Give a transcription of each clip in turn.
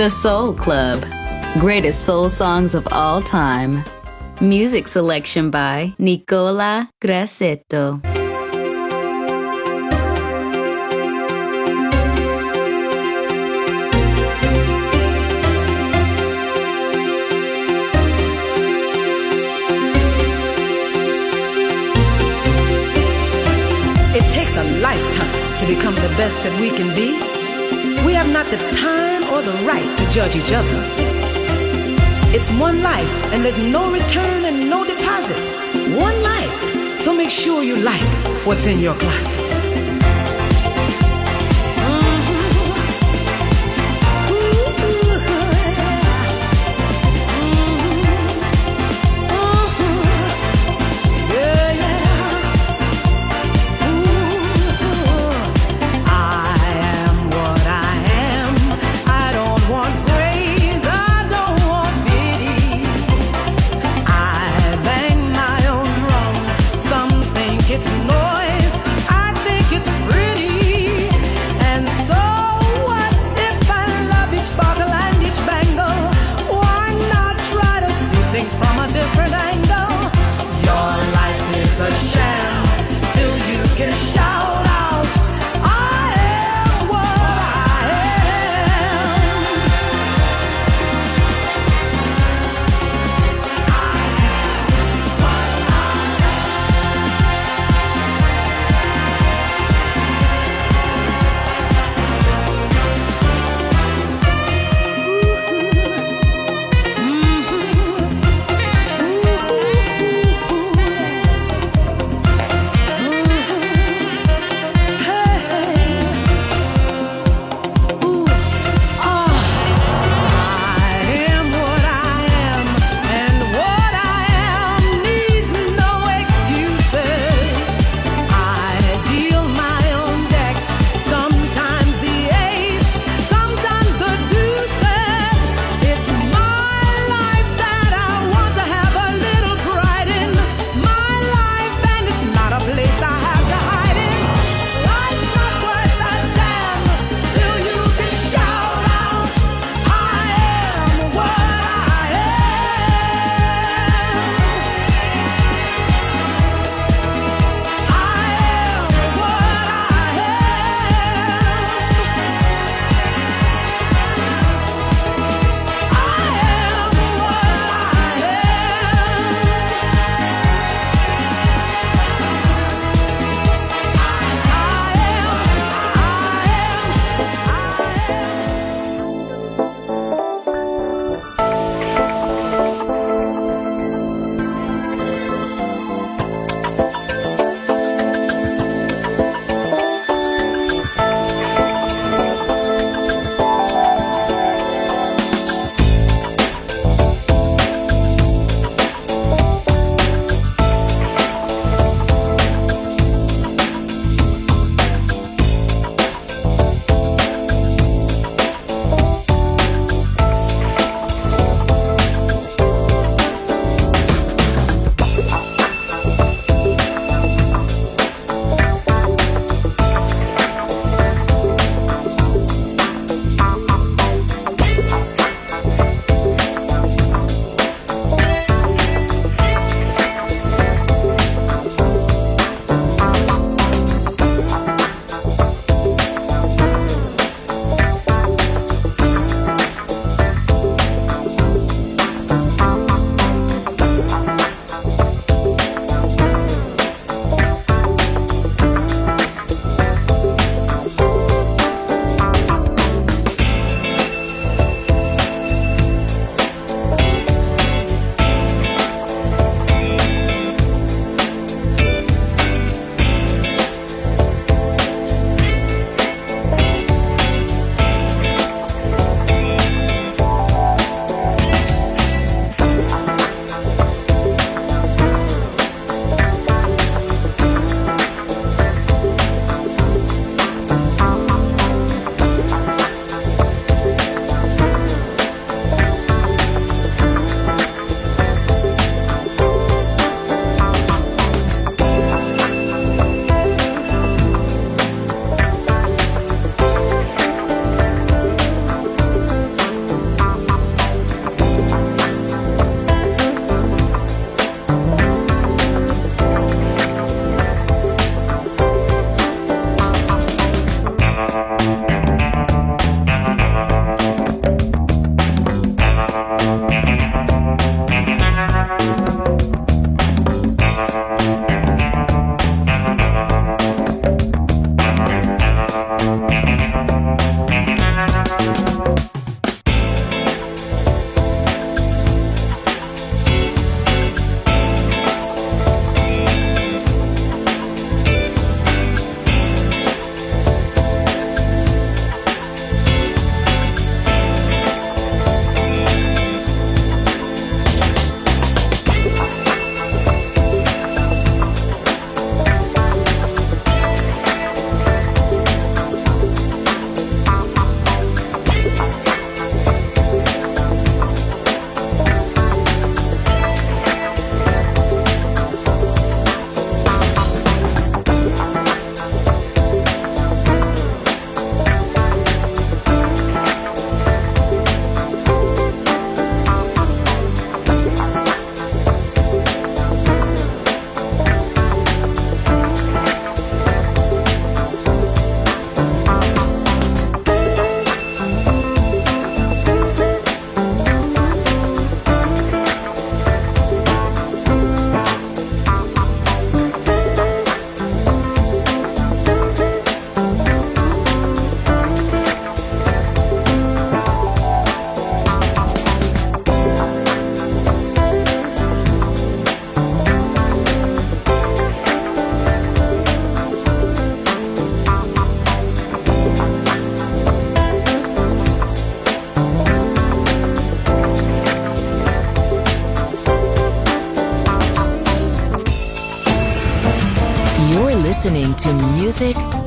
The Soul Club. Greatest soul songs of all time. Music selection by Nicola Grassetto. It takes a lifetime to become the best that we can be. We have not the time the right to judge each other. It's one life, and there's no return and no deposit. One life. So make sure you like what's in your closet.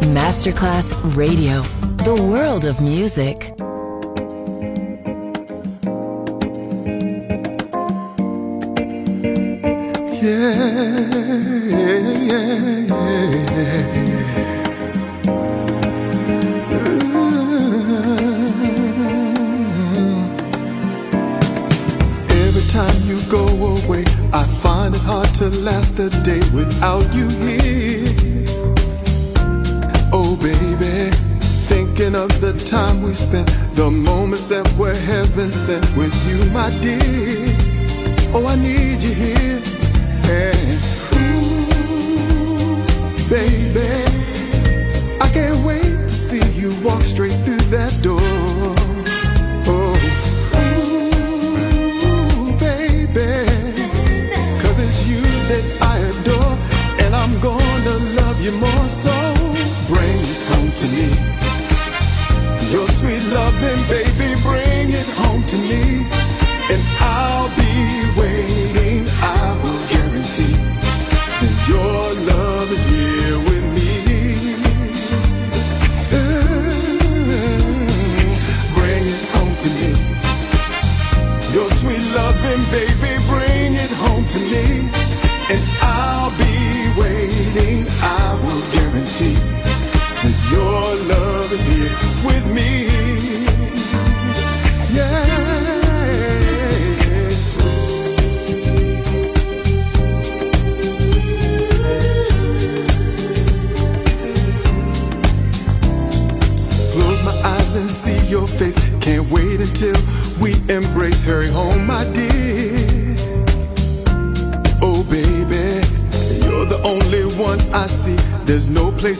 Masterclass Radio, the world of music. yeah. yeah, yeah, yeah. time you go away, I find it hard to last a day without you here. we spent, the moments that were heaven sent with you, my dear. Oh, I need you here.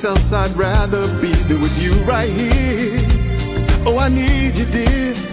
place else I'd rather be than with you right here. Oh, I need you, dear.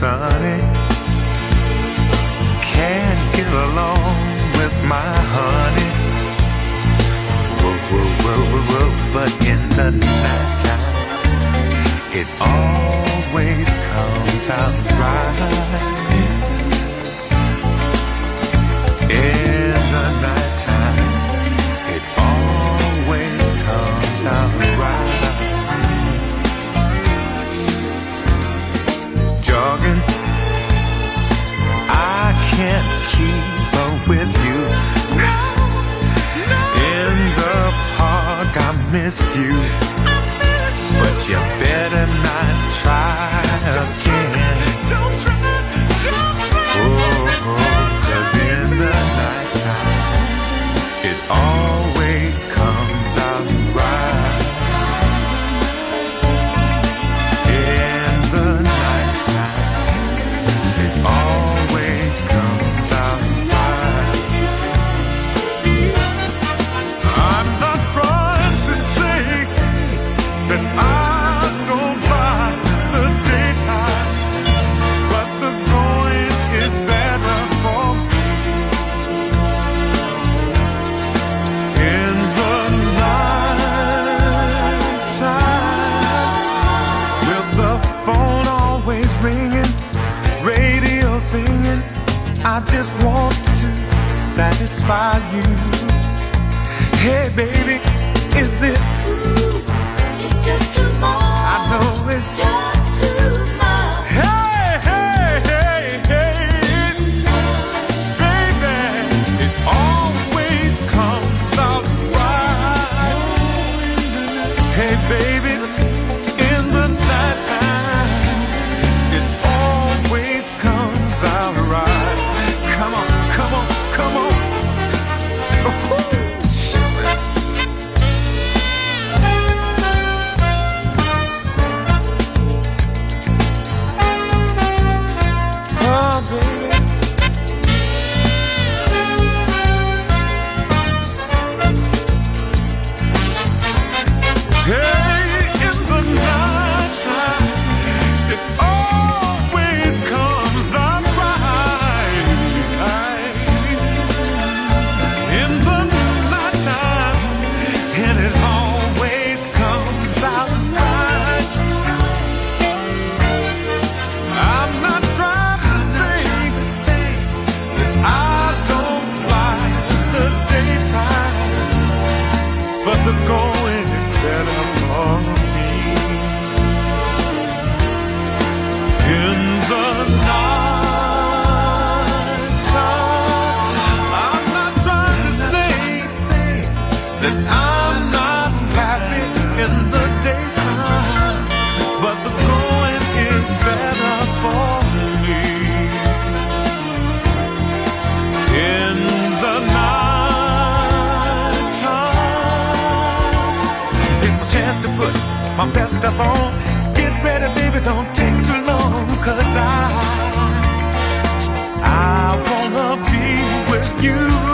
sunny. Can't get along with my honey. Whoa, whoa, whoa, whoa, whoa. But in the nighttime, it always comes out right. missed you. But you better not try again. stuff on. Get ready, baby, don't take too long, cause I, I wanna be with you.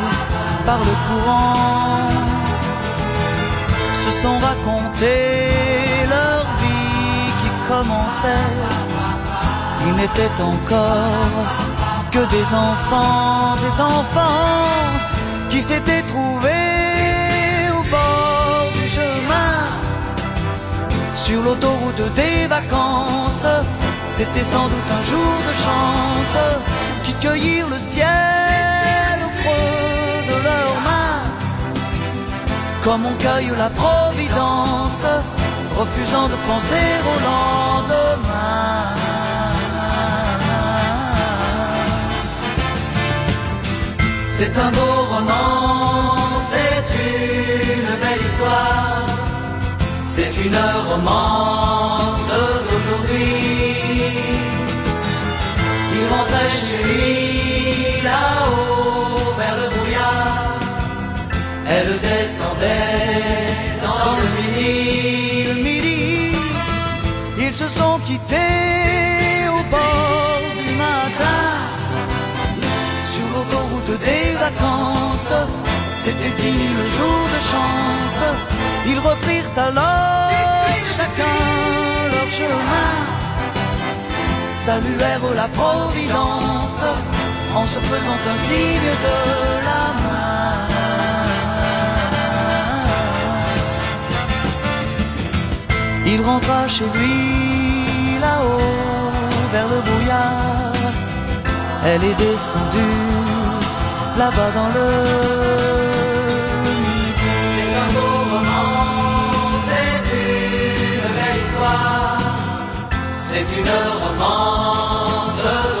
par le courant, se sont racontés leur vie qui commençait. Ils n'étaient encore que des enfants, des enfants qui s'étaient trouvés au bord du chemin sur l'autoroute des vacances. C'était sans doute un jour de chance qui cueillirent le ciel au creux comme on cueille la providence, refusant de penser au lendemain. C'est un beau roman, c'est une belle histoire. C'est une romance d'aujourd'hui. Il rentrait chez lui là-haut vers le brouillard. Elle descendait dans le midi. Le midi, ils se sont quittés au bord du matin. Sur l'autoroute des vacances, c'était fini le jour de chance. Ils reprirent alors chacun leur chemin, saluèrent la Providence en se faisant un signe de la main. Il rentra chez lui là-haut vers le brouillard. Elle est descendue là-bas dans le. C'est un beau roman, c'est une belle histoire. C'est une romance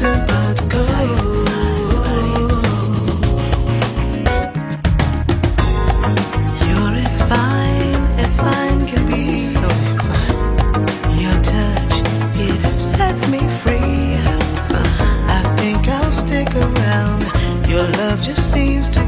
But about to go. Fine, as fine can be so. Your touch, it sets me free. I think I'll stick around. Your love just seems to